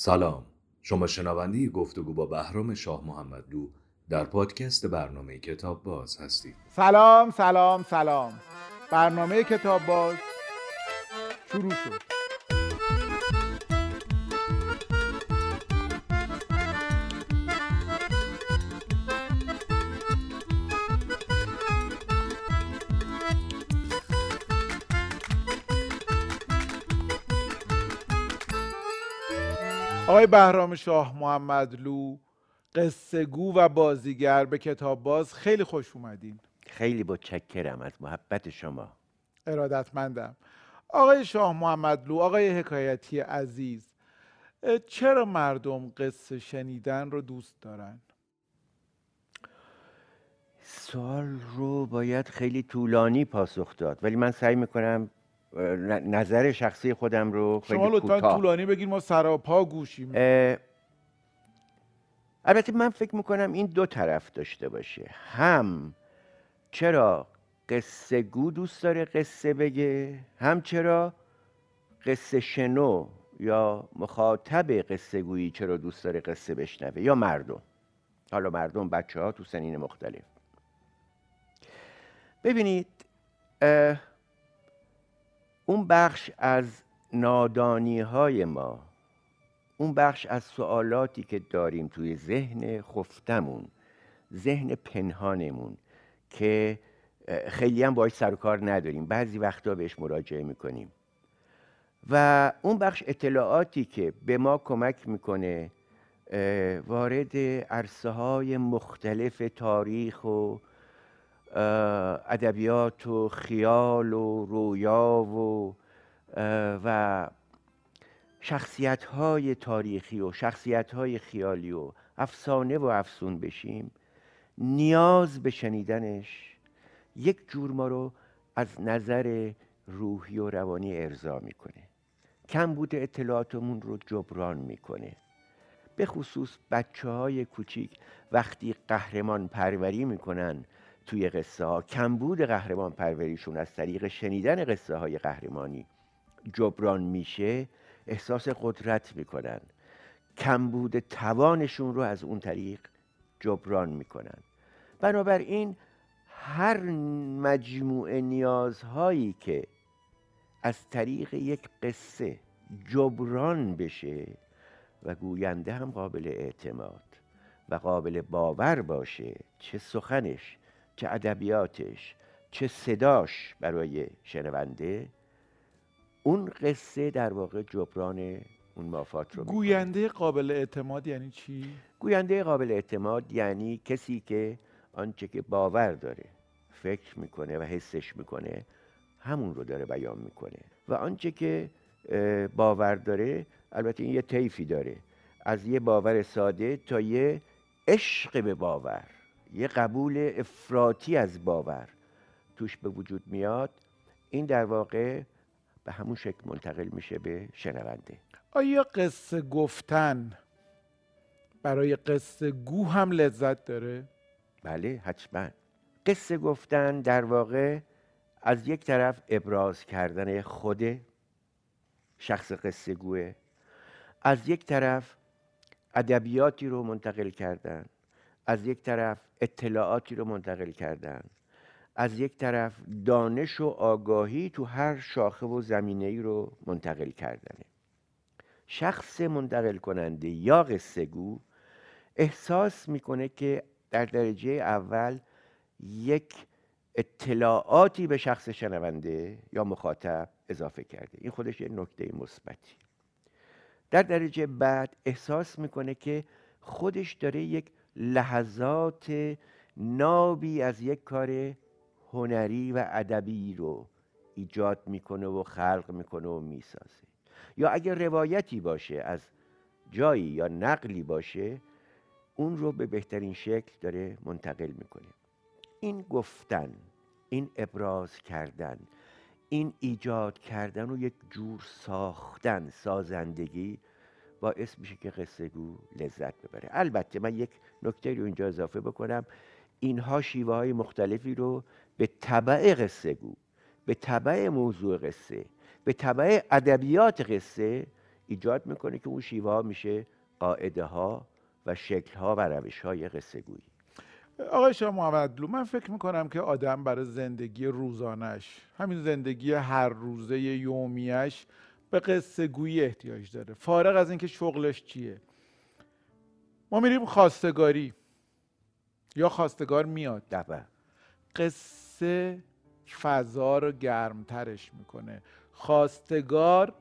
سلام. شما شنونده گفتگو با بهرام شاه محمدلو در پادکست برنامه کتاب باز هستید. سلام سلام سلام. برنامه کتاب باز شروع شد. آقای بهرام شاه محمدلو قصه گو و بازیگر به کتاب باز خیلی خوش اومدین. خیلی متشکرم از محبت شما. ارادتمندم. آقای شاه محمدلو آقای حکایتی عزیز چرا مردم قصه شنیدن رو دوست دارن؟ سوال رو باید خیلی طولانی پاسخ داد ولی من سعی می‌کنم نظر شخصی خودم رو خیلی شما لطفا طولانی بگین ما سراپا گوشیم. البته من فکر می‌کنم این دو طرف داشته باشه. هم چرا قصه گو دوست داره قصه بگه هم چرا قصه شنو یا مخاطب قصه گویی چرا دوست داره قصه بشنوه یا مردم. حالا مردم بچه ها تو سنین مختلف. ببینید اه، اون بخش از نادانی های ما اون بخش از سوالاتی که داریم توی ذهن خفتمون ذهن پنهانمون که خیلی هم باش سر و کار نداریم. بعضی وقتا بهش مراجعه می‌کنیم. و اون بخش اطلاعاتی که به ما کمک می‌کنه وارد عرصه های مختلف تاریخ و ادبیات و خیال و رویا و و شخصیت های تاریخی و شخصیت های خیالی و افسانه و افسون بشیم نیاز به شنیدنش یک جور ما رو از نظر روحی و روانی ارضا می‌کنه. کمبود اطلاعاتمون رو جبران می‌کنه. به خصوص بچه های کوچیک وقتی قهرمان پروری می‌کنن توی قصه ها. کمبود قهرمان پروریشون از طریق شنیدن قصه های قهرمانی جبران میشه احساس قدرت می‌کنن. کمبود توانشون رو از اون طریق جبران می‌کنن. بنابراین هر مجموعه نیازهایی که از طریق یک قصه جبران بشه و گوینده هم قابل اعتماد و قابل باور باشه چه سخنش چه ادبیاتش چه صداش برای شنونده. اون قصه در واقع جبران اون مافات رو می‌کنه. گوینده قابل اعتماد یعنی چی؟ گوینده قابل اعتماد یعنی کسی که آنچه که باور داره فکر می‌کنه و حسش می‌کنه همون رو داره بیان می‌کنه. و آنچه که باور داره البته این یه طیفی داره. از یه باور ساده تا یه عشق به باور. یه قبول افراطی از باور توش به وجود میاد. این در واقع به همون شکل منتقل میشه به شنونده. آیا قصه گفتن برای قصه گو هم لذت داره؟ بله حتما. قصه گفتن در واقع از یک طرف ابراز کردن خود شخص قصه گوه از یک طرف ادبیاتی رو منتقل کردن. از یک طرف اطلاعاتی رو منتقل کردن از یک طرف دانش و آگاهی تو هر شاخه و زمینه ای رو منتقل کردنه. شخص منتقل کننده یا قصه گو احساس می‌کنه که در درجه اول یک اطلاعاتی به شخص شنونده یا مخاطب اضافه کرده. این خودش یه نکته مثبتی. در درجه بعد احساس می‌کنه که خودش داره یک لحظات نابی از یک کار هنری و ادبی رو ایجاد می‌کنه و خلق می‌کنه و می‌سازه. یا اگر روایتی باشه از جایی یا نقلی باشه اون رو به بهترین شکل داره منتقل می‌کنه. این گفتن این ابراز کردن این ایجاد کردن و یک جور ساختن سازندگی باعث میشه که قصه گو لذت ببره. البته من یک نکته رو اینجا اضافه بکنم. اینها شیوه های مختلفی رو به طبع قصه گو به طبع موضوع قصه به طبع ادبیات قصه ایجاد می‌کنه که اون شیوه ها میشه قاعده ها و شکل ها و روش های قصه گویی. آقای شاه محمد من فکر می‌کنم که آدم برای زندگی روزانش همین زندگی هر روزه یومیش به قصه گویی احتیاج داره. فارغ از اینکه شغلش چیه. ما میریم خواستگاری. یا خواستگار میاد. دبه قصه فضا رو گرمترش می‌کنه. خواستگار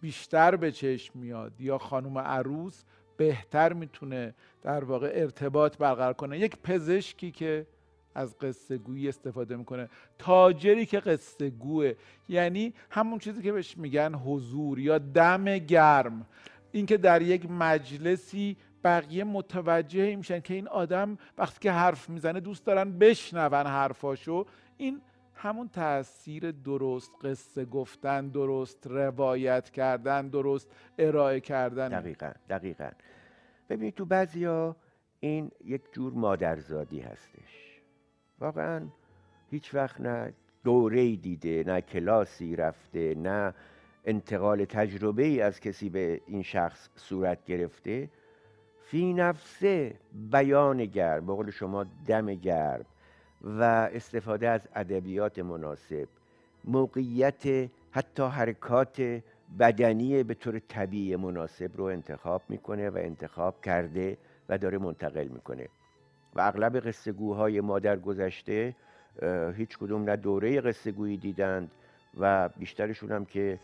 بیشتر به چشم میاد. یا خانم عروس بهتر می‌تونه در واقع ارتباط برقرار کنه. یک پزشکی که از قصه گویی استفاده می‌کنه. تاجری که قصه گوه. یعنی همون چیزی که بهش میگن حضور یا دم گرم. اینکه در یک مجلسی بقیه متوجه میشن که این آدم وقتی که حرف می‌زنه دوست دارن بشنون حرفاشو. این همون تاثیر درست قصه گفتن درست روایت کردن درست ارائه کردن. دقیقا دقیقا. ببینید تو بعضیا این یک جور مادرزادی هستش. واقعا هیچ وقت نه دوره دیده نه کلاسی رفته نه انتقال تجربه ای از کسی به این شخص صورت گرفته. فی نفسه بیان گرم به قول شما دم گرم و استفاده از ادبیات مناسب. موقعیت حتی حرکات بدنی به طور طبیعی مناسب رو انتخاب می‌کنه و انتخاب کرده و داره منتقل می‌کنه. و اغلب قصه گوهای ما در گذشته هیچ کدوم نه دوره قصه گویی دیدند و بیشترشون هم که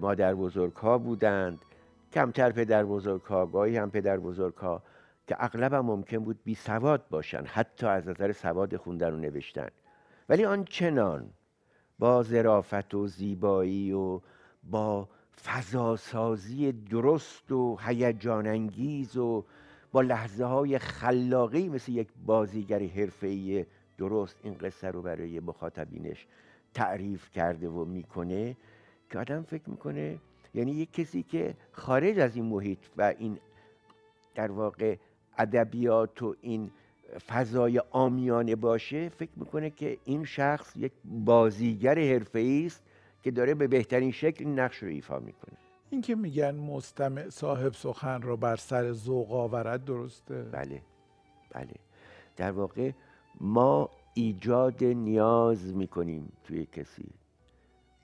مادر بزرگ ها بودند. کمتر پدر بزرگ ها گاهی هم پدر بزرگ ها که اغلب هم ممکن بود بی سواد باشن حتی از نظر سواد خوندن و نوشتن. ولی آنچنان با ظرافت و زیبایی و با فضاسازی درست و هیجان انگیز و با لحظه های خلاقی مثل یک بازیگر حرفه‌ای درست این قصه رو برای مخاطبینش تعریف کرده و می‌کنه که آدم فکر می‌کنه یعنی یک کسی که خارج از این محیط و این در واقع ادبیات و این فضای آمیانه باشه فکر می‌کنه که این شخص یک بازیگر حرفه‌ای است که داره به بهترین شکل نقش رو ایفا می‌کنه. این که میگن مستمع صاحب سخن رو بر سر ذوق آورد درسته؟ بله بله. در واقع ما ایجاد نیاز می‌کنیم توی کسی.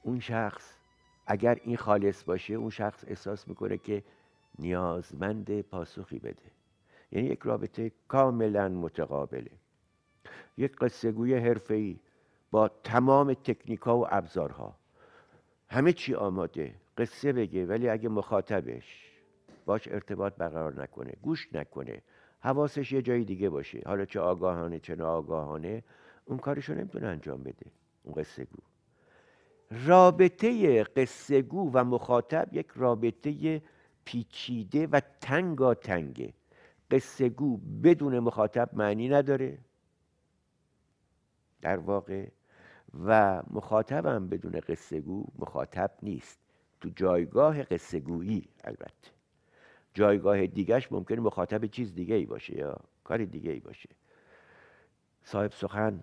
اون شخص اگر این خالص باشه اون شخص احساس می‌کنه که نیازمند پاسخی بده. یعنی یک رابطه کاملا متقابله. یک قصه گوی حرفه‌ای با تمام تکنیکا و ابزارها. همه چی آماده. قصه بگه ولی اگه مخاطبش باش ارتباط برقرار نکنه گوش نکنه حواسش یه جای دیگه باشه. حالا چه آگاهانه چه ناآگاهانه اون کارشو نمی‌تونه انجام بده اون قصه گو. رابطه قصه گو و مخاطب یک رابطه پیچیده و تنگا تنگه قصه گو بدون مخاطب معنی نداره. در واقع و مخاطبم بدون قصه گو مخاطب نیست. تو جایگاه قصه گویی البته. جایگاه دیگهش ممکنه مخاطب چیز دیگه ای باشه یا کار دیگه ای باشه. صاحب سخن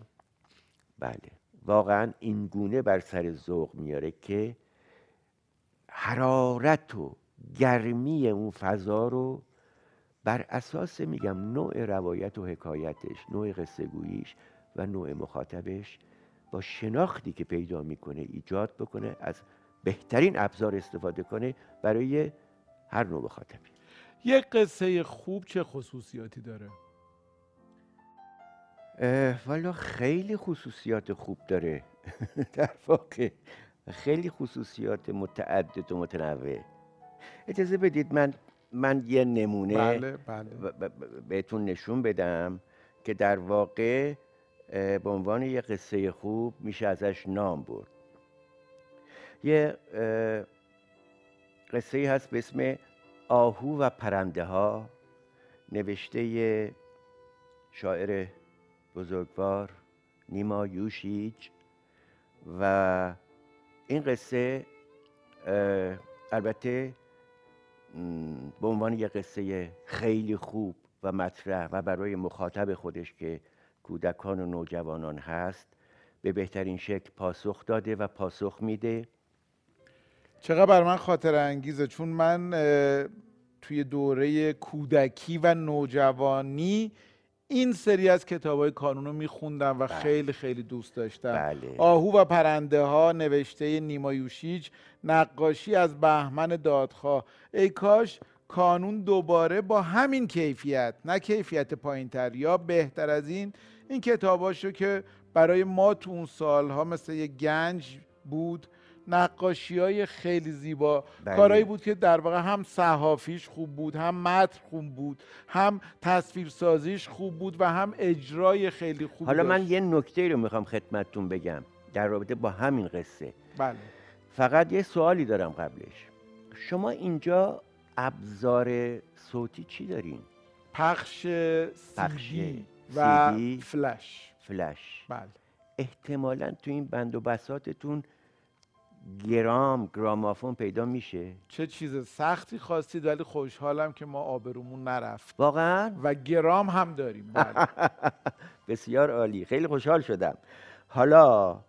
بله. واقعا این گونه بر سر ذوق میاره که حرارت و گرمی اون فضا رو بر اساس میگم نوع روایت و حکایتش نوع قصه گوییش و نوع مخاطبش با شناختی که پیدا می‌کنه ایجاد بکنه از بهترین ابزار استفاده کنه برای هر نوع مخاطبی یک قصه خوب چه خصوصیاتی داره؟ والا خیلی خصوصیات خوب داره. در واقع خیلی خصوصیات متعدد و متنوع. اجازه بدید من من یه نمونه بله بله. بهتون نشون بدم که در واقع به عنوان یه قصه خوب میشه ازش نام برد. یه قصه هست به اسم آهو و پرنده ها نوشته شاعر بزرگوار نیما یوشیج و این قصه البته به عنوان یه قصه خیلی خوب و مطرح و برای مخاطب خودش که کودکان و نوجوانان هست به بهترین شکل پاسخ داده و پاسخ میده. چقدر بر من خاطر انگیزه چون من توی دوره کودکی و نوجوانی این سری از کتاب های کانون رو میخوندم و بله. خیلی خیلی دوست داشتم بله. آهو و پرنده ها نوشته نیما یوشیج نقاشی از بهمن دادخواه ای کاش کانون دوباره با همین کیفیت نه کیفیت پایین تر یا بهتر از این این کتاباشو که برای ما تو اون سالها مثل یه گنج بود نقاشی های خیلی زیبا. بله. کارهایی بود که در واقع هم صحافیش خوب بود هم متن خوب بود هم تصویرسازیش خوب بود و هم اجرای خیلی خوب حالا من یه نکته رو می‌خوام خدمتتون بگم در رابطه با همین قصه. بله. فقط یه سوالی دارم قبلش. شما اینجا ابزار صوتی چی دارین؟ پخش سی و فلش. فلش. بله. احتمالا تو این بند و بساتتون گرام گرامافون پیدا میشه. چه چیز سختی خواستید ولی خوشحالم که ما آبرومون نرفت. واقعا؟ و گرام هم داریم بله. بسیار عالی. خیلی خوشحال شدم. حالا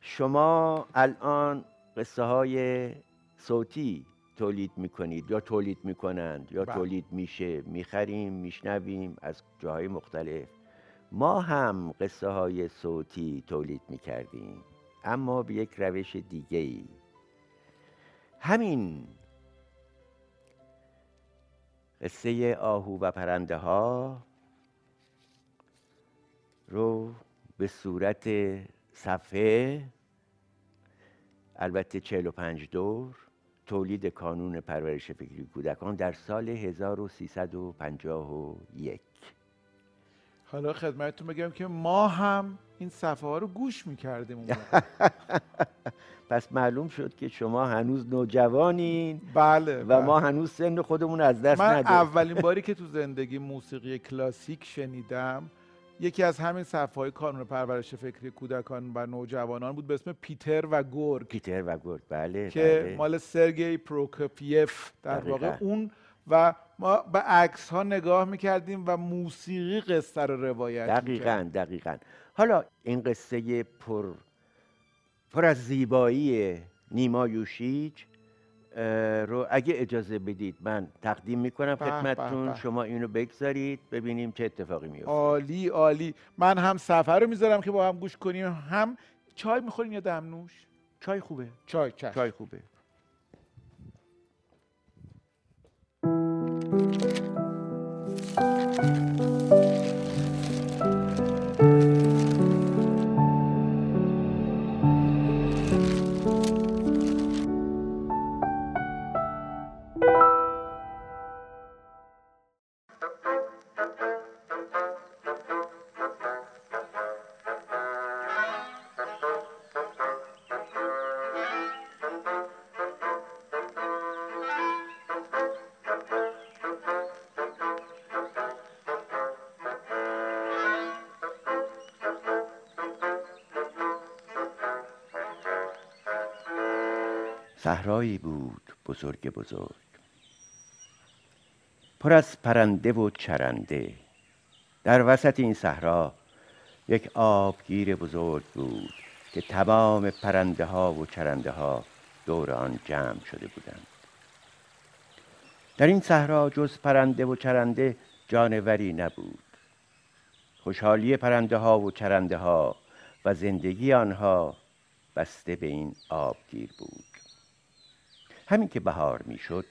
شما الان قصه های صوتی تولید می‌کنید یا تولید می‌کنند یا بله. تولید میشه. می‌خریم میشنویم از جاهای مختلف. ما هم قصه های صوتی تولید می‌کردیم. اما به یک روش دیگه ای همین قصه آهو و پرنده ها رو به صورت صفحه البته 45 دور تولید کانون پرورش فکری کودکان در سال 1351 حالا خدمتتون بگم که ما هم این صفحه ها رو گوش می‌کردیم پس معلوم شد که شما هنوز نوجوانین بله و ما بله. هنوز سن خودمون از دست من اولین باری که تو زندگی موسیقی کلاسیک شنیدم یکی از همین صفحه های کانون پرورش فکری کودکان و نوجوانان بود به اسم پیتر و گورگ پیتر و گورگ بله که بله. مال سرگی پروکوفیف در واقع اون و ما به عکس ها نگاه می‌کردیم و موسیقی قصه رو روایت دقیقا دقیقا. حالا این قصه پر پر از زیبایی نیما یوشیج رو اگه اجازه بدید من تقدیم می‌کنم خدمتتون. شما اینو بگذارید ببینیم چه اتفاقی میفته عالی عالی. من هم سفر رو می‌ذارم که با هم گوش کنیم. هم چای می‌خوریم یا دمنوش؟ چای خوبه. چای چای خوبه. صحرایی بود بزرگ بزرگ. پر از پرنده و چرنده. در وسط این صحرا یک آبگیر بزرگ بود که تمام پرنده ها و چرنده ها دور آن جمع شده بودند. در این صحرا جز پرنده و چرنده جانوری نبود. خوشحالی پرنده ها و چرنده ها و زندگی آنها بسته به این آبگیر بود. همین که بهار می‌شد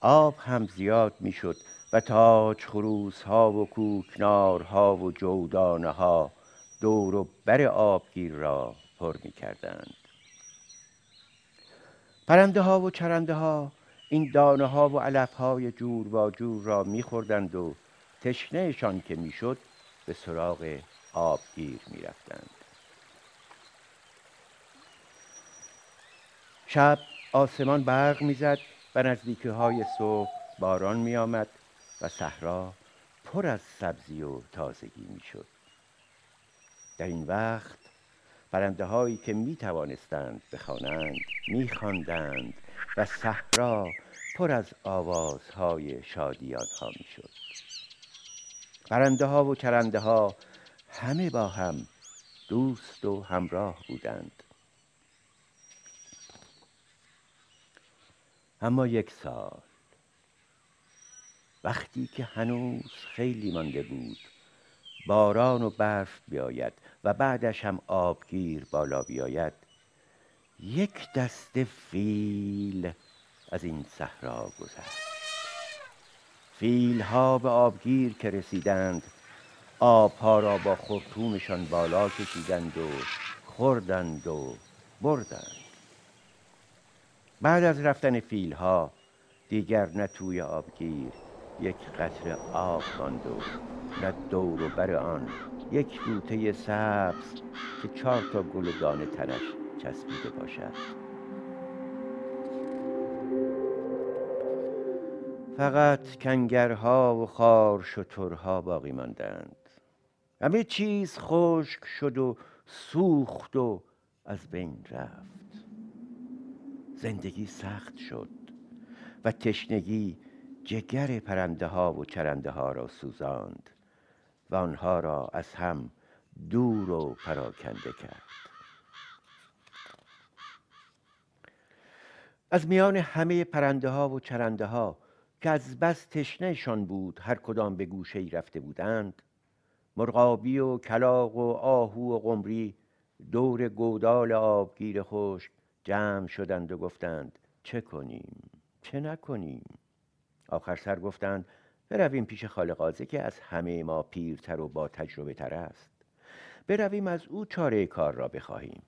آب هم زیاد می‌شد و تاج خروس ها و کوکنار ها و جودانه ها دور و بر آبگیر را پر می کردند پرنده ها و چرنده ها این دانه ها و علف های جور و جور را میخوردند و تشنهشان که می‌شد به سراغ آبگیر می‌رفتند. شب آسمان برق می‌زد و نزدیکی های صبح باران می آمد و صحرا پر از سبزی و تازگی می شد. در این وقت پرنده هایی که می توانستند بخوانند می خواندند و صحرا پر از آوازهای شادی آنها می شد. پرنده ها و چرنده ها همه با هم دوست و همراه بودند اما یک سال. وقتی که هنوز خیلی مانده بود باران و برف بیاید و بعدش هم آبگیر بالا بیاید یک دسته فیل از این صحرا گذشت. فیل ها به آبگیر که رسیدند آبها را با خرطومشان بالا کشیدند و خوردند و بردند. بعد از رفتن فیل ها دیگر نه توی آبگیر یک قطر آب ماند و نه دور و بر آن یک بوته سبز که چهار تا گل و دانه تنش چسبیده باشد. فقط کنگرها و خار شترها باقی ماندند. همه چیز خشک شد و سوخت و از بین رفت. زندگی سخت شد و تشنگی جگر پرنده ها و چرنده ها را سوزاند و آنها را از هم دور و پراکنده کرد. از میان همه پرنده ها و چرنده ها که از بس تشنهشان بود هر کدام به گوشه ای رفته بودند مرغابی و کلاق و آهو و قمری دور گودال آبگیر خشک جمع شدند و گفتند چه کنیم؟ چه نکنیم؟ آخر سر گفتند برویم پیش خالقازه که از همه ما پیرتر و با تجربه تر است. برویم از او چاره کار را بخواهیم.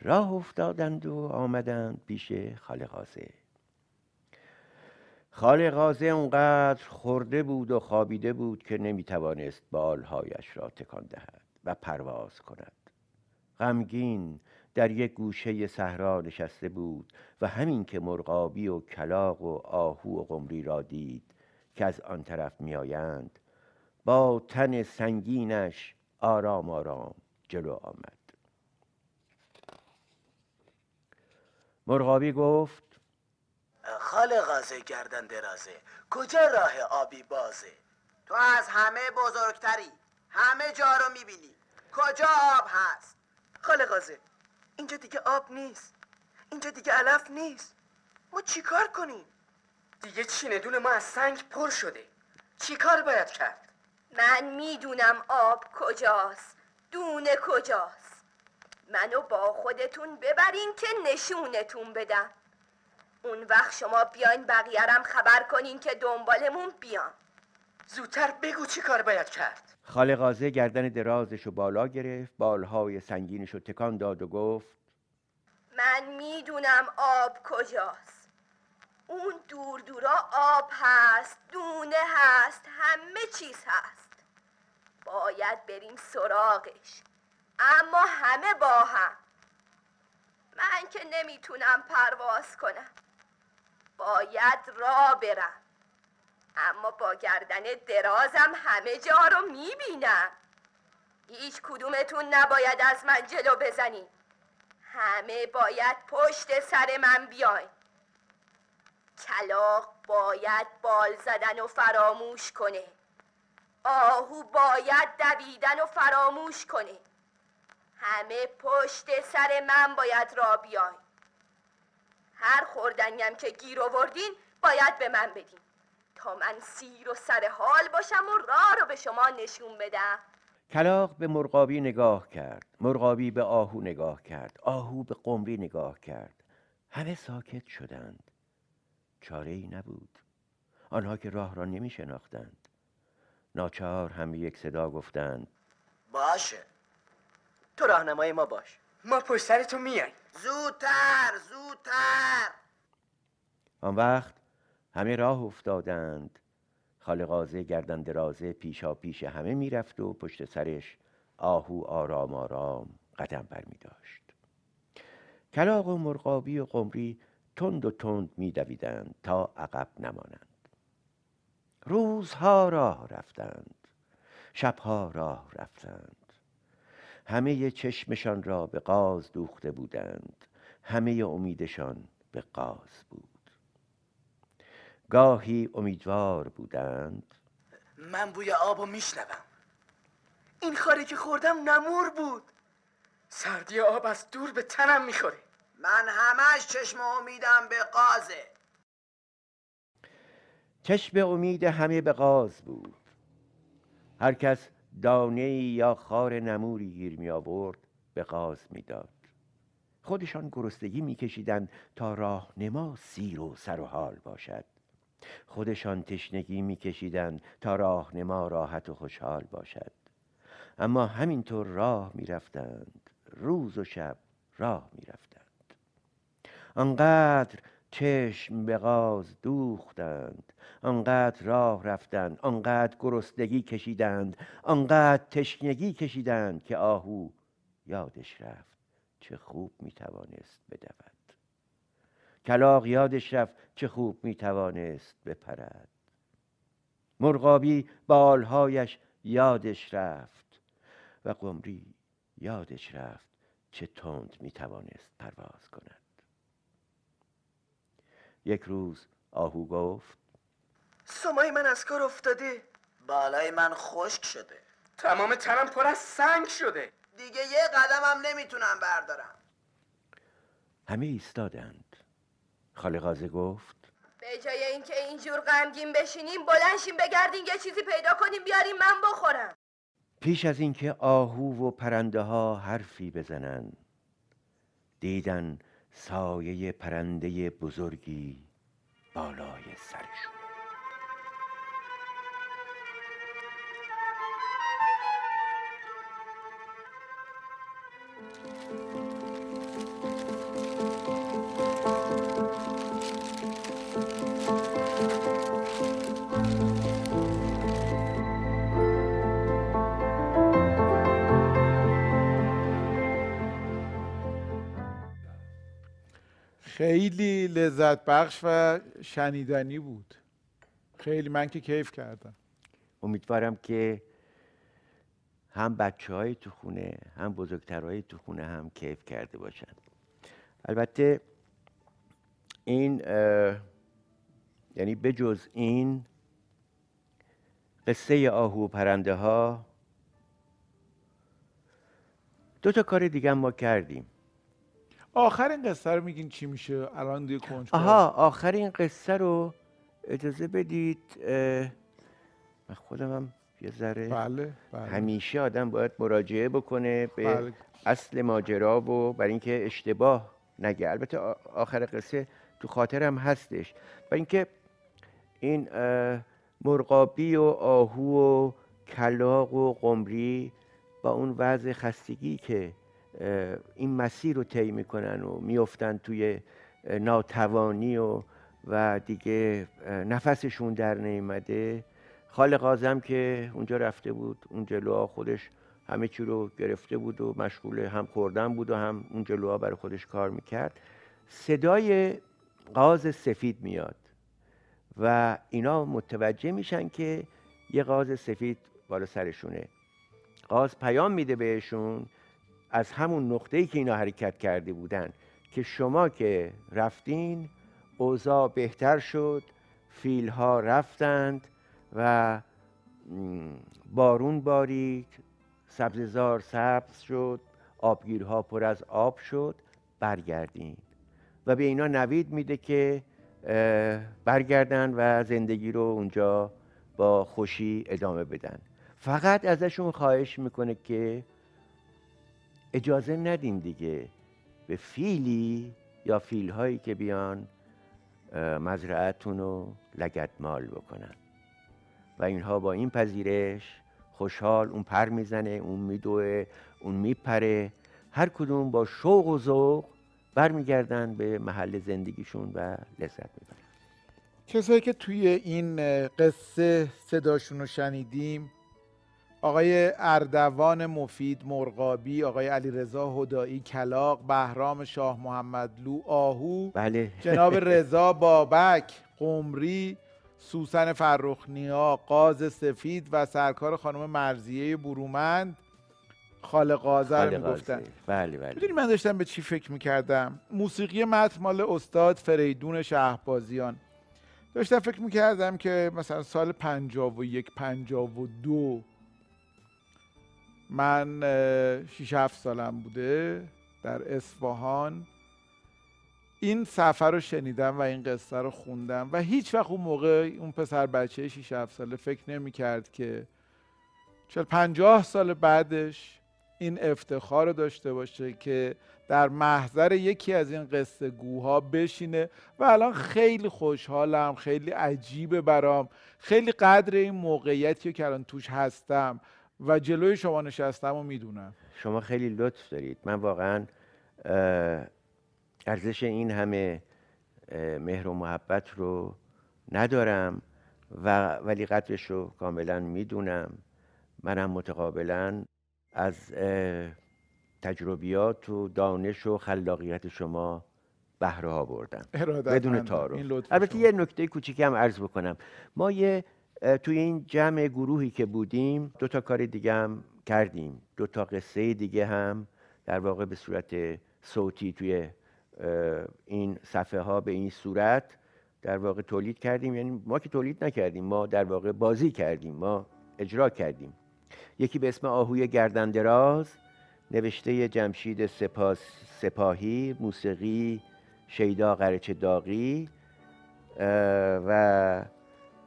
راه افتادند و آمدند پیش خالقازه خالقازه اونقدر خورده بود و خوابیده بود که نمی‌توانست بالهایش را تکان دهد و پرواز کند. غمگین در یک گوشه صحرا نشسته بود و همین که مرغابی و کلاق و آهو و قمری را دید که از آن طرف میآیند با تن سنگینش آرام آرام جلو آمد. مرغابی گفت خال غازه گردن درازه کجا راه آبی بازه؟ تو از همه بزرگتری همه جا رو می‌بینی کجا آب هست؟ خال غازه اینجا دیگه آب نیست. اینجا دیگه علف نیست. ما چیکار کنیم؟ دیگه چیندون ما از سنگ پر شده. چیکار باید کرد؟ من می‌دونم آب کجاست. دونه کجاست. منو با خودتون ببرین که نشونتون بدم. اون وقت شما بیاین بقیهرم خبر کنین که دنبالمون بیان. زودتر بگو چی کار باید کرد. خالقازه گردن درازش و بالا گرفت بالهای سنگینش رو تکان داد و گفت من می‌دونم آب کجاست. اون دور دورا آب هست دونه هست همه چیز هست. باید بریم سراغش اما همه با هم. من که نمی‌تونم پرواز کنم. باید را برم. اما با گردن درازم همه جا رو می‌بینم. هیچ کدومتون نباید از من جلو بزنید همه باید پشت سر من بیاین. کلاق باید بال زدن و فراموش کنه. آهو باید دویدن و فراموش کنه. همه پشت سر من باید را بیاین. هر خوردنیم که گیر آوردین باید به من بدین. تا من سیر و سر حال باشم و راه رو به شما نشون بدم. کلاق به مرغابی نگاه کرد. مرغابی به آهو نگاه کرد. آهو به قمری نگاه کرد. همه ساکت شدند. چاره ای نبود. آنها که راه را نمی شناختند ناچار همه یک صدا گفتند. باشه. تو راهنمای ما باش. ما پشت سر تو میایم. زودتر زودتر. آن وقت همه راه افتادند. خالقازه گردن درازه پیشا پیش همه می‌رفت و پشت سرش آهو آرام آرام قدم بر می داشت کلاق و مرغابی و قمری تند و تند می دویدند تا عقب نمانند. روزها راه رفتند. شبها راه رفتند. همه چشمشان را به قاز دوخته بودند. همه امیدشان به قاز بود. گاهی امیدوار بودند. من بوی آبو میشنوم. این خاری که خوردم نمور بود. سردی آب از دور به تنم می‌خوره. من همش چشم امیدم به قازه. چشم امید همه به غاز بود. هر کس دانه یا خار نموری گیر می آورد به غاز می‌داد. خودشان گرسنگی میکشیدند تا راهنما سیر و سر و حال باشد. خودشان تشنگی میکشیدند تا راهنما راحت و خوشحال باشد. اما همینطور راه می‌رفتند. روز و شب راه می‌رفتند. آنقدر چشم به غاز دوختند آنقدر راه رفتند آنقدر گرسنگی کشیدند آنقدر تشنگی کشیدند که آهو یادش رفت چه خوب می‌توانست بدود. کلاق یادش رفت چه خوب می‌توانست بپرد. مرغابی بالهایش یادش رفت و قمری یادش رفت چه تند می‌توانست پرواز کند. یک روز آهو گفت سمای من از کار افتاده. بالای من خشک شده. تمام تنم پر از سنگ شده. دیگه یه قدمم نمی‌تونم بردارم. همه ایستادند. خالقازه گفت. به جای اینکه اینجور غمگین بشینیم بلنشیم بگردین یه چیزی پیدا کنیم بیاریم من بخورم. پیش از اینکه آهو و پرنده ها حرفی بزنند دیدن سایه پرنده بزرگی بالای سرشون. خیلی لذت بخش و شنیدنی بود. خیلی من که کیف کردم. امیدوارم که هم بچه های تو خونه هم بزرگترهای تو خونه هم کیف کرده باشن. البته این یعنی بجز این قصه آهو و پرنده ها دو تا کار دیگه ما کردیم. آخر این قصه رو میگین چی میشه؟ الان دیگه کنجکاو آها آخر این قصه رو اجازه بدید من خودم هم یه ذره بله بله. همیشه آدم باید مراجعه بکنه به بله. اصل ماجرا و برای اینکه اشتباه نگه. البته آخر قصه تو خاطرم هستش. و اینکه این مرغابی و آهو و کلاق و قمری با اون وضع خستگی که این مسیر رو طی می‌کنن و میفتن توی ناتوانی و و دیگه نفسشون در نیامده خالق آزم که اونجا رفته بود اون جلوها خودش همه چی رو گرفته بود و مشغول هم خوردن بود و هم اون جلوها برای خودش کار می‌کرد. صدای قاز سفید میاد و اینا متوجه میشن که یه قاز سفید بالا سرشونه. قاز پیام میده بهشون از همون نقطه‌ای که اینا حرکت کرده بودن که شما که رفتین اوضاع بهتر شد فیلها رفتند و بارون بارید سبززار سبز شد آبگیرها پر از آب شد برگردین. و به اینا نوید میده که برگردن و زندگی رو اونجا با خوشی ادامه بدن. فقط ازشون خواهش می‌کنه که اجازه ندین دیگه. به فیلی یا فیلهایی که بیان مزرعتون رو لگدمال بکنن. و اینها با این پذیرش خوشحال اون پر می‌زنه اون میدوه اون میپره. هر کدوم با شوق و ذوق برمیگردن به محل زندگیشون و لذت می‌برن کسایی که توی این قصه صداشون رو شنیدیم آقای اردوان مفید مرغابی آقای علی رضا هدایی کلاق بهرام شاه محمدلو آهو بله. جناب رضا بابک قمری سوسن فرخنیا قاز سفید و سرکار خانم مرزیه برومند. خالق قازر می‌گفتن. بله بله. می‌دونی من داشتم به چی فکر می‌کردم؟ موسیقی متن مال استاد فریدون شهبازیان. داشتم فکر می‌کردم که مثلا سال 51 52 من اه، شیش هفت سالم بوده در اصفهان. این سفر رو شنیدم و این قصه رو خوندم و هیچ وقت اون موقع اون پسر بچه 6 7 ساله فکر نمی کرد که چل پنجاه سال بعدش این افتخار رو داشته باشه که در محضر یکی از این قصه گوها بشینه و الان خیلی خوشحالم خیلی عجیبه برام. خیلی قدر این موقعیتی که الان توش هستم و جلوی شما نشستم و می‌دونم. شما خیلی لطف دارید. من واقعا ارزش این همه مهر و محبت رو ندارم و ولی قدرش رو کاملا می‌دونم. منم متقابلا از تجربیات و دانش و خلاقیت شما بهره ها بردم بدون تعارف البته یه نکته کوچیکی هم عرض بکنم. ما یه توی این جمع گروهی که بودیم دو تا کار دیگه هم کردیم. دو تا قصه دیگه هم در واقع به صورت صوتی توی این صفحه ها به این صورت در واقع تولید کردیم. یعنی ما که تولید نکردیم ما در واقع بازی کردیم ما اجرا کردیم. یکی به اسم آهوی گردندراز نوشته جمشید سپاس سپاهی موسیقی شیدا قرچ داغی و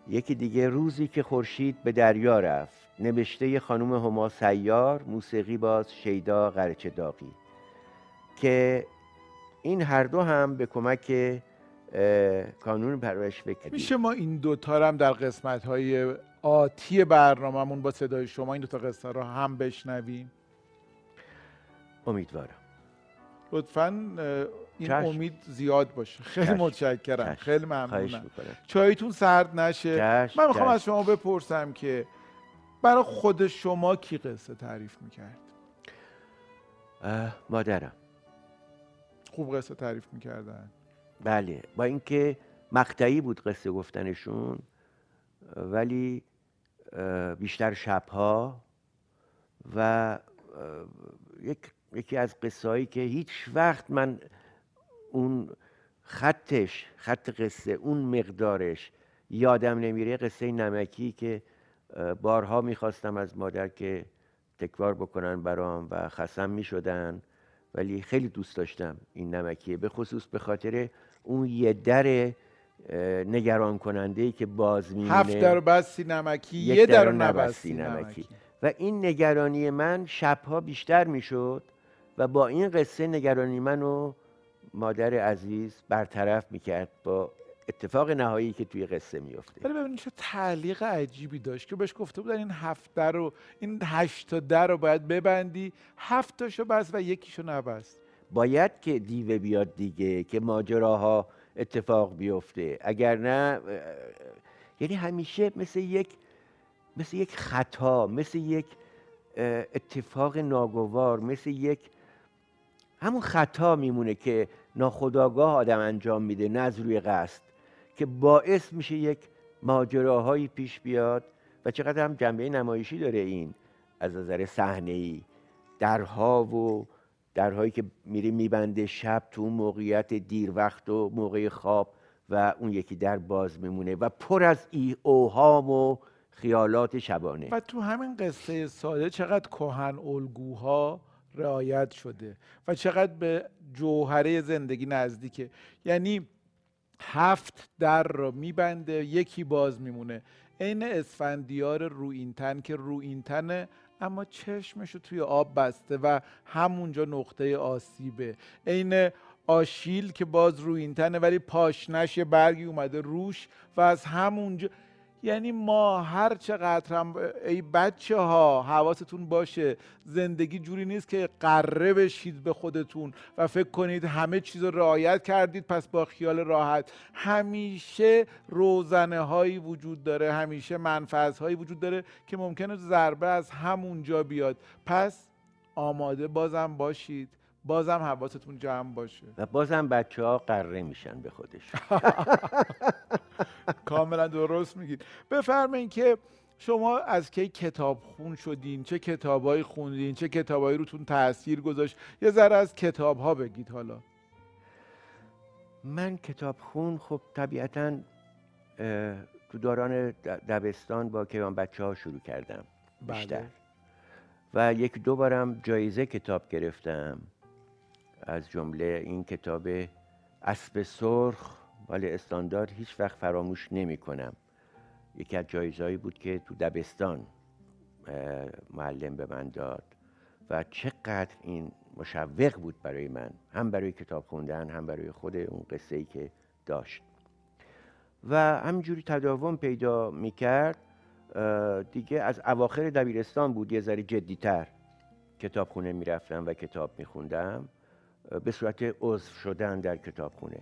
یکی دیگه روزی که خورشید به دریا رفت نوشته خانم هما سیار موسیقی باز شیدا قرچ داغی که این هر دو هم به کمک کانون پرورش فکر میشه ما این دوتا هم در قسمت های آتی برنامهمون با صدای شما این دوتا قصه رو هم بشنویم؟ امیدوارم. لطفا این امید زیاد باشه. خیلی متشکرم. خیلی ممنونم. چایتون سرد نشه. من می‌خوام از شما بپرسم که برای خود شما کی قصه تعریف می‌کرد؟ مادرم. خوب قصه تعریف می‌کردن. بله با اینکه مقطعی بود قصه گفتنشون ولی بیشتر شبها و یک یکی از قصه که هیچ وقت من اون خطش خط قصه اون مقدارش یادم نمیره قصه نمکی که بارها می‌خواستم از مادر که تکرار بکنن برام و خسم می‌شدن ولی خیلی دوست داشتم این نمکیه. به خصوص به خاطر اون یه در نگران کننده ای که باز میمونه. هفت در بستی نمکی یه در نبستی نمکی. و این نگرانی من شبها بیشتر می‌شد. و با این قصه نگرانی منو مادر عزیز برطرف می‌کرد با اتفاق نهایی که توی قصه میفته ولی ببینید چه تعلیق عجیبی داشت که بهش گفته بودن این هفت در رو این هشت تا در رو باید ببندی هفت تاشو بس و یکیشو نبست. باید که دیوه بیاد دیگه که ماجراها اتفاق بیفته. اگر نه یعنی همیشه مثل یک مثل یک خطا مثل یک اتفاق ناگوار مثل یک همون خطا میمونه که ناخداگاه آدم انجام میده نه از روی قصد که باعث میشه یک ماجراهایی پیش بیاد و چقدر هم جنبه نمایشی داره این از نظر صحنه ای درها و درهایی که میری میبنده شب تو اون موقعیت دیر وقت و موقع خواب و اون یکی در باز میمونه و پر از ای اوهام و خیالات شبانه. و تو همین قصه ساده چقدر کهن الگوها رعایت شده و چقدر به جوهره زندگی نزدیکه. یعنی هفت در رو میبنده یکی باز میمونه. عین اسفندیار تن که رو تنه اما چشمش رو توی آب بسته و همونجا نقطه آسیبه. عین آشیل که باز رو تنه ولی پاشنش برگی اومده روش و از همونجا یعنی ما هر چقدر هم ای بچه ها حواستون باشه زندگی جوری نیست که قره بشید به خودتون و فکر کنید همه چیز رو رعایت کردید پس با خیال راحت. همیشه روزنه هایی وجود داره همیشه منفعت هایی وجود داره که ممکنه ضربه از همونجا بیاد. پس آماده بازم باشید. بازم حواستون جمع باشه. و بازم بچه ها قره میشن به خودش. کاملا درست میگید. بفرمایید که شما از کی کتاب خون شدین؟ چه کتابایی خوندین؟ چه کتابایی روتون تاثیر گذاشت؟ یه ذره از کتاب ها بگید حالا. من کتاب خون خب طبیعتا تو دوران دبستان با کیوان بچه ها شروع کردم بیشتر. بله. و یک دو بارم جایزه کتاب گرفتم. از جمله این کتاب اسب سرخ ولی استاندارد هیچ وقت فراموش نمی کنم. یکی از جایزهایی بود که تو دبستان معلم به من داد و چقدر این مشوق بود برای من. هم برای کتاب خوندن هم برای خود اون قصه ای که داشت. و همینجوری تداوم پیدا می‌کرد دیگه از اواخر دبیرستان بود یه ذره جدیتر کتابخونه می‌رفتم و کتاب میخوندم به صورت عضو شدن در کتابخونه.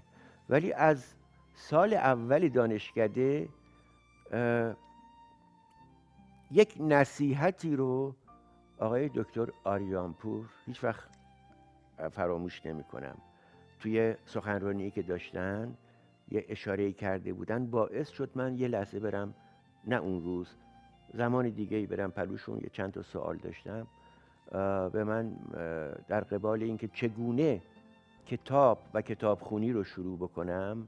ولی از سال اول دانشکده یک نصیحتی رو آقای دکتر آریانپور هیچ وقت فراموش نمی کنم توی سخنرانی که داشتن یه اشاره کرده بودن باعث شد من یه لحظه برم نه اون روز زمان دیگه برم پلوشون یه چند تا سوال داشتم. به من در قبال اینکه چگونه کتاب و کتابخونی رو شروع بکنم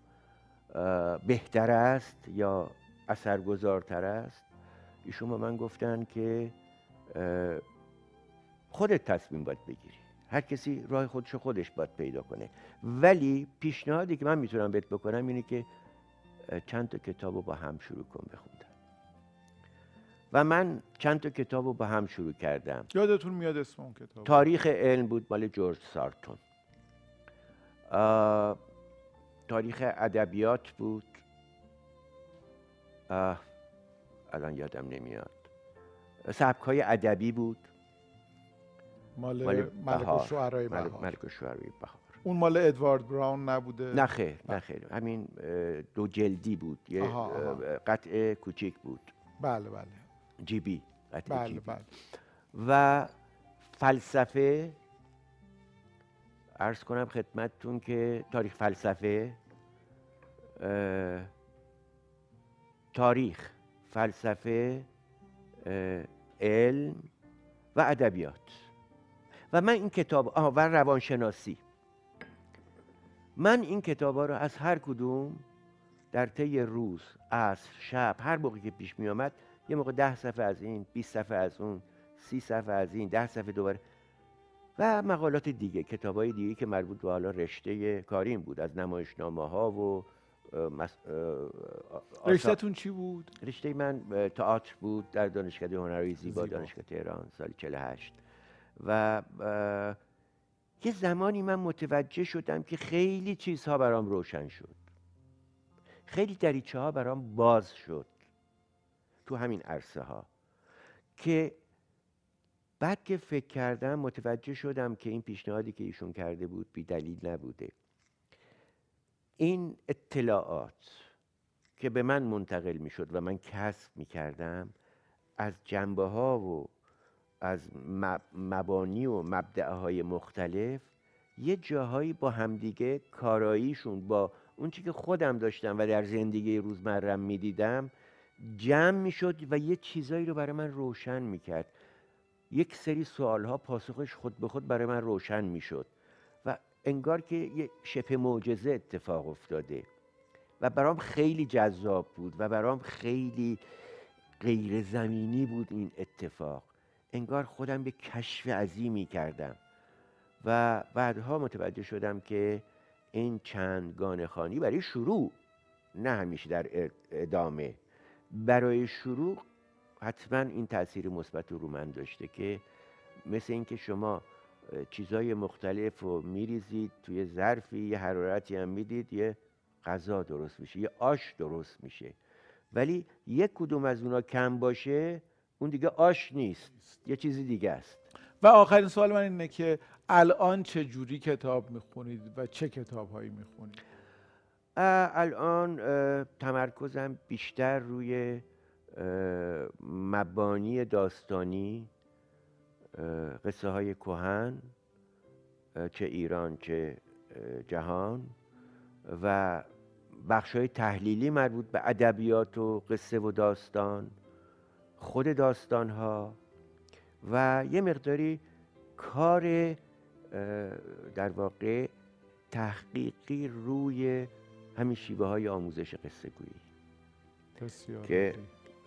بهتر است یا اثرگذارتر است؟ ایشون به من گفتن که خودت تصمیم باید بگیری. هر کسی راه خودش خودش باید پیدا کنه. ولی پیشنهادی که من می‌تونم بهت بکنم اینه که چند تا کتاب رو با هم شروع کن بخوندن و من چند تا کتاب رو با هم شروع کردم. یادتون میاد اسم اون کتاب؟ تاریخ علم بود مال جورج سارتون. تاریخ ادبیات بود. الان یادم نمیاد. سبک های ادبی بود. مال ملک و شعرهای بهار. ملک و شعرهای بهار. اون مال ادوارد براون نبوده؟ نه خیر نه خیر. همین دو جلدی بود. یه قطع کوچیک بود. بله بله. جیبی قطع بله جیبی. بله. و فلسفه ارز کنم خدمتتون که تاریخ فلسفه تاریخ فلسفه علم و ادبیات. و من این کتاب آه و روانشناسی. من این کتاب ها رو از هر کدوم در طی روز عصر شب هر موقع که پیش می آمد یه موقع ده صفحه از این 20 صفحه از اون سی صفحه از این ده صفحه دوباره. و مقالات دیگه کتاب های دیگه که مربوط به حالا رشته کاریم بود از نمایشنامه ها و مس... رشتهتون چی بود؟ رشته من تئاتر بود در دانشکده هنرهای زیبا, زیبا. دانشگاه تهران سال 48 و یه زمانی من متوجه شدم که خیلی چیزها برام روشن شد. خیلی دریچه ها برام باز شد. تو همین عرصه ها. که بعد که فکر کردم متوجه شدم که این پیشنهادی که ایشون کرده بود بی دلیل نبوده. این اطلاعات که به من منتقل می شد و من کسب می کردم از جنبه ها و از مبانی و مبدعهای مختلف یه جاهایی با همدیگه کاراییشون با اون که خودم داشتم و در زندگی روزمرم می‌دیدم جمع می‌شد و یه چیزایی رو برای من روشن می‌کرد. یک سری سوال ها پاسخش خود به خود برای من روشن می‌شد و انگار که یه شبه معجزه اتفاق افتاده و برام خیلی جذاب بود و برام خیلی غیر زمینی بود این اتفاق. انگار خودم به کشف عظیمی کردم و بعدها متوجه شدم که این چند گانه خانی برای شروع نه همیشه در ادامه. برای شروع حتما این تاثیر مثبت رو من داشته که مثل اینکه شما چیزای مختلف رو میریزید توی ظرفی یه حرارتی هم می‌دید یه غذا درست میشه یه آش درست میشه. ولی یک کدوم از اونا کم باشه اون دیگه آش نیست یه چیزی دیگه است. و آخرین سوال من اینه که الان چه جوری کتاب می‌خونید و چه کتاب هایی می‌خونید؟ الان تمرکزم بیشتر روی مبانی داستانی قصه های کهن چه ایران چه جهان و بخش های تحلیلی مربوط به ادبیات و قصه و داستان خود داستان ها و یه مقداری کار در واقع تحقیقی روی همین شیوه های آموزش قصه گویی که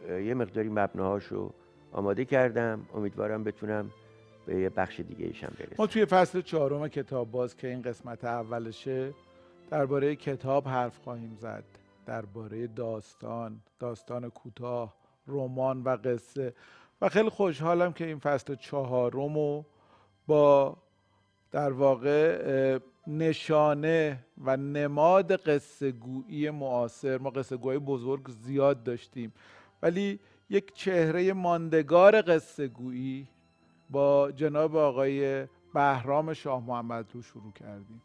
یه مقداری مبناهاشو آماده کردم. امیدوارم بتونم به یه بخش دیگه ایشم برسم. ما توی فصل چهارم کتاب باز که این قسمت اولشه درباره کتاب حرف خواهیم زد. درباره داستان داستان کوتاه رمان و قصه. و خیلی خوشحالم که این فصل چهارم رو با در واقع نشانه و نماد قصه گویی معاصر ما قصه گویی بزرگ زیاد داشتیم. ولی یک چهره ماندگار قصه گویی با جناب آقای بهرام شاه محمد رو شروع کردیم.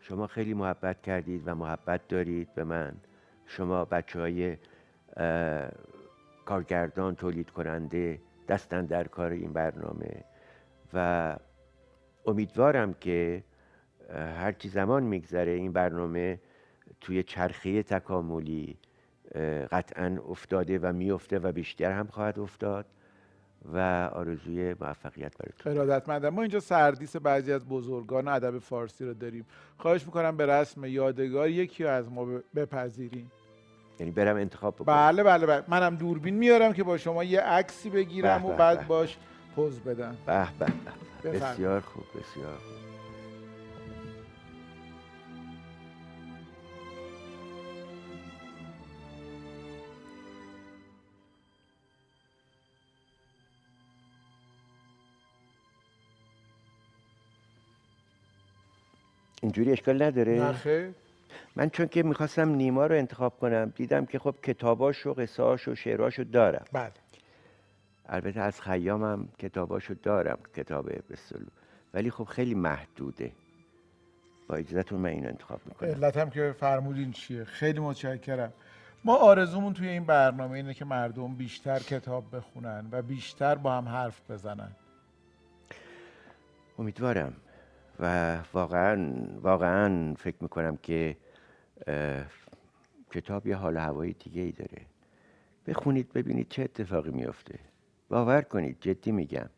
شما خیلی محبت کردید و محبت دارید به من. شما بچه های کارگردان تولید کننده دستن در کار این برنامه و امیدوارم که هرچی زمان میگذره این برنامه توی چرخه تکاملی قطعا افتاده و میفته و بیشتر هم خواهد افتاد و آرزوی موفقیت براتون. ارادتمندم ما اینجا سردیس بعضی از بزرگان ادب فارسی رو داریم. خواهش می‌کنم به رسم یادگار یکی از ما بپذیریم. یعنی برم انتخاب بکنم. بله بله بله. منم دوربین میارم که با شما یه عکسی بگیرم و بعد باش پوز بدم به به بسیار خوب بسیار خوب. اینجوری اشکال نداره؟ نخه من چون که می‌خواستم نیما رو انتخاب کنم دیدم که خب کتاباش و قصاش و شعراش دارم. بله. البته از خیامم کتاباشو دارم کتاب بسلو ولی خب خیلی محدوده. با اجازتون من اینو انتخاب می‌کنم. علت هم که فرمودین چیه؟ خیلی متشکرم. ما آرزومون توی این برنامه اینه که مردم بیشتر کتاب بخونن و بیشتر با هم حرف بزنن. امیدوارم. و واقعا واقعا فکر می‌کنم که کتاب یه حال هوایی دیگه ای داره. بخونید ببینید چه اتفاقی میافته. باور کنید جدی میگم.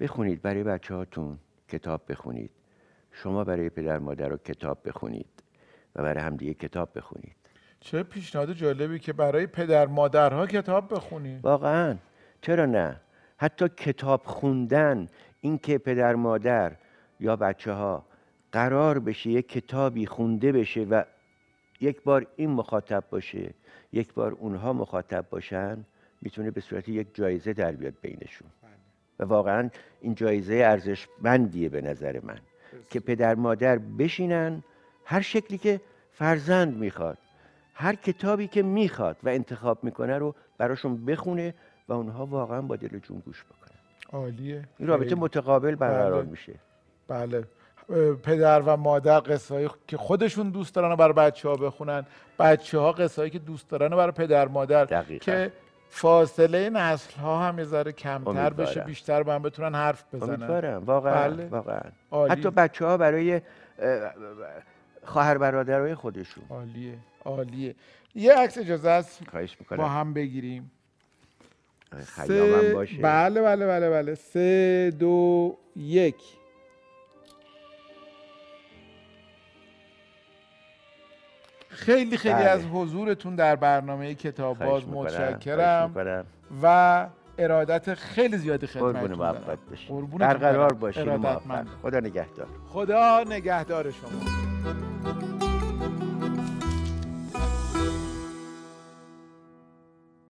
بخونید برای بچه هاتون کتاب بخونید. شما برای پدر مادر رو کتاب بخونید و برای همدیگه کتاب بخونید. چه پیشنهاد جالبی که برای پدر مادرها کتاب بخونید. واقعا. چرا نه؟ حتی کتاب خوندن این که پدر مادر یا بچه ها قرار بشه یک کتابی خونده بشه و یک بار این مخاطب باشه یک بار اونها مخاطب باشن می‌تونه به صورت یک جایزه در بیاد بینشون. و واقعا این جایزه ارزشمندیه به نظر من. که پدر مادر بشینن هر شکلی که فرزند می‌خواد هر کتابی که می‌خواد و انتخاب می‌کنه رو براشون بخونه و اونها واقعا با دل جون گوش بکنن. عالیه. این رابطه متقابل برقرار بله. میشه. بله. پدر و مادر قصه که خودشون دوست دارن برای بچه ها بخونن. بچه ها قصه که دوست دارن برای پدر مادر. دقیقا. که فاصله نسل ها هم یه ذره کمتر امیدوارم. بشه بیشتر با هم بتونن حرف بزنن. امیدوارم. واقعا بله. واقعا. عالی. حتی بچه ها برای اه، خواهر برادرای خودشون. عالیه عالیه. یه عکس اجازه است خواهش با می‌کنم هم بگیریم. خیامم باشه. بله بله بله بله. سه دو یک. خیلی خیلی بله. از حضورتون در برنامه کتاب باز متشکرم. و ارادت خیلی زیادی قربون خدمتتون دارم باشید قربونتون برقرار. باشید. خدا نگهدار خدا نگهدار شما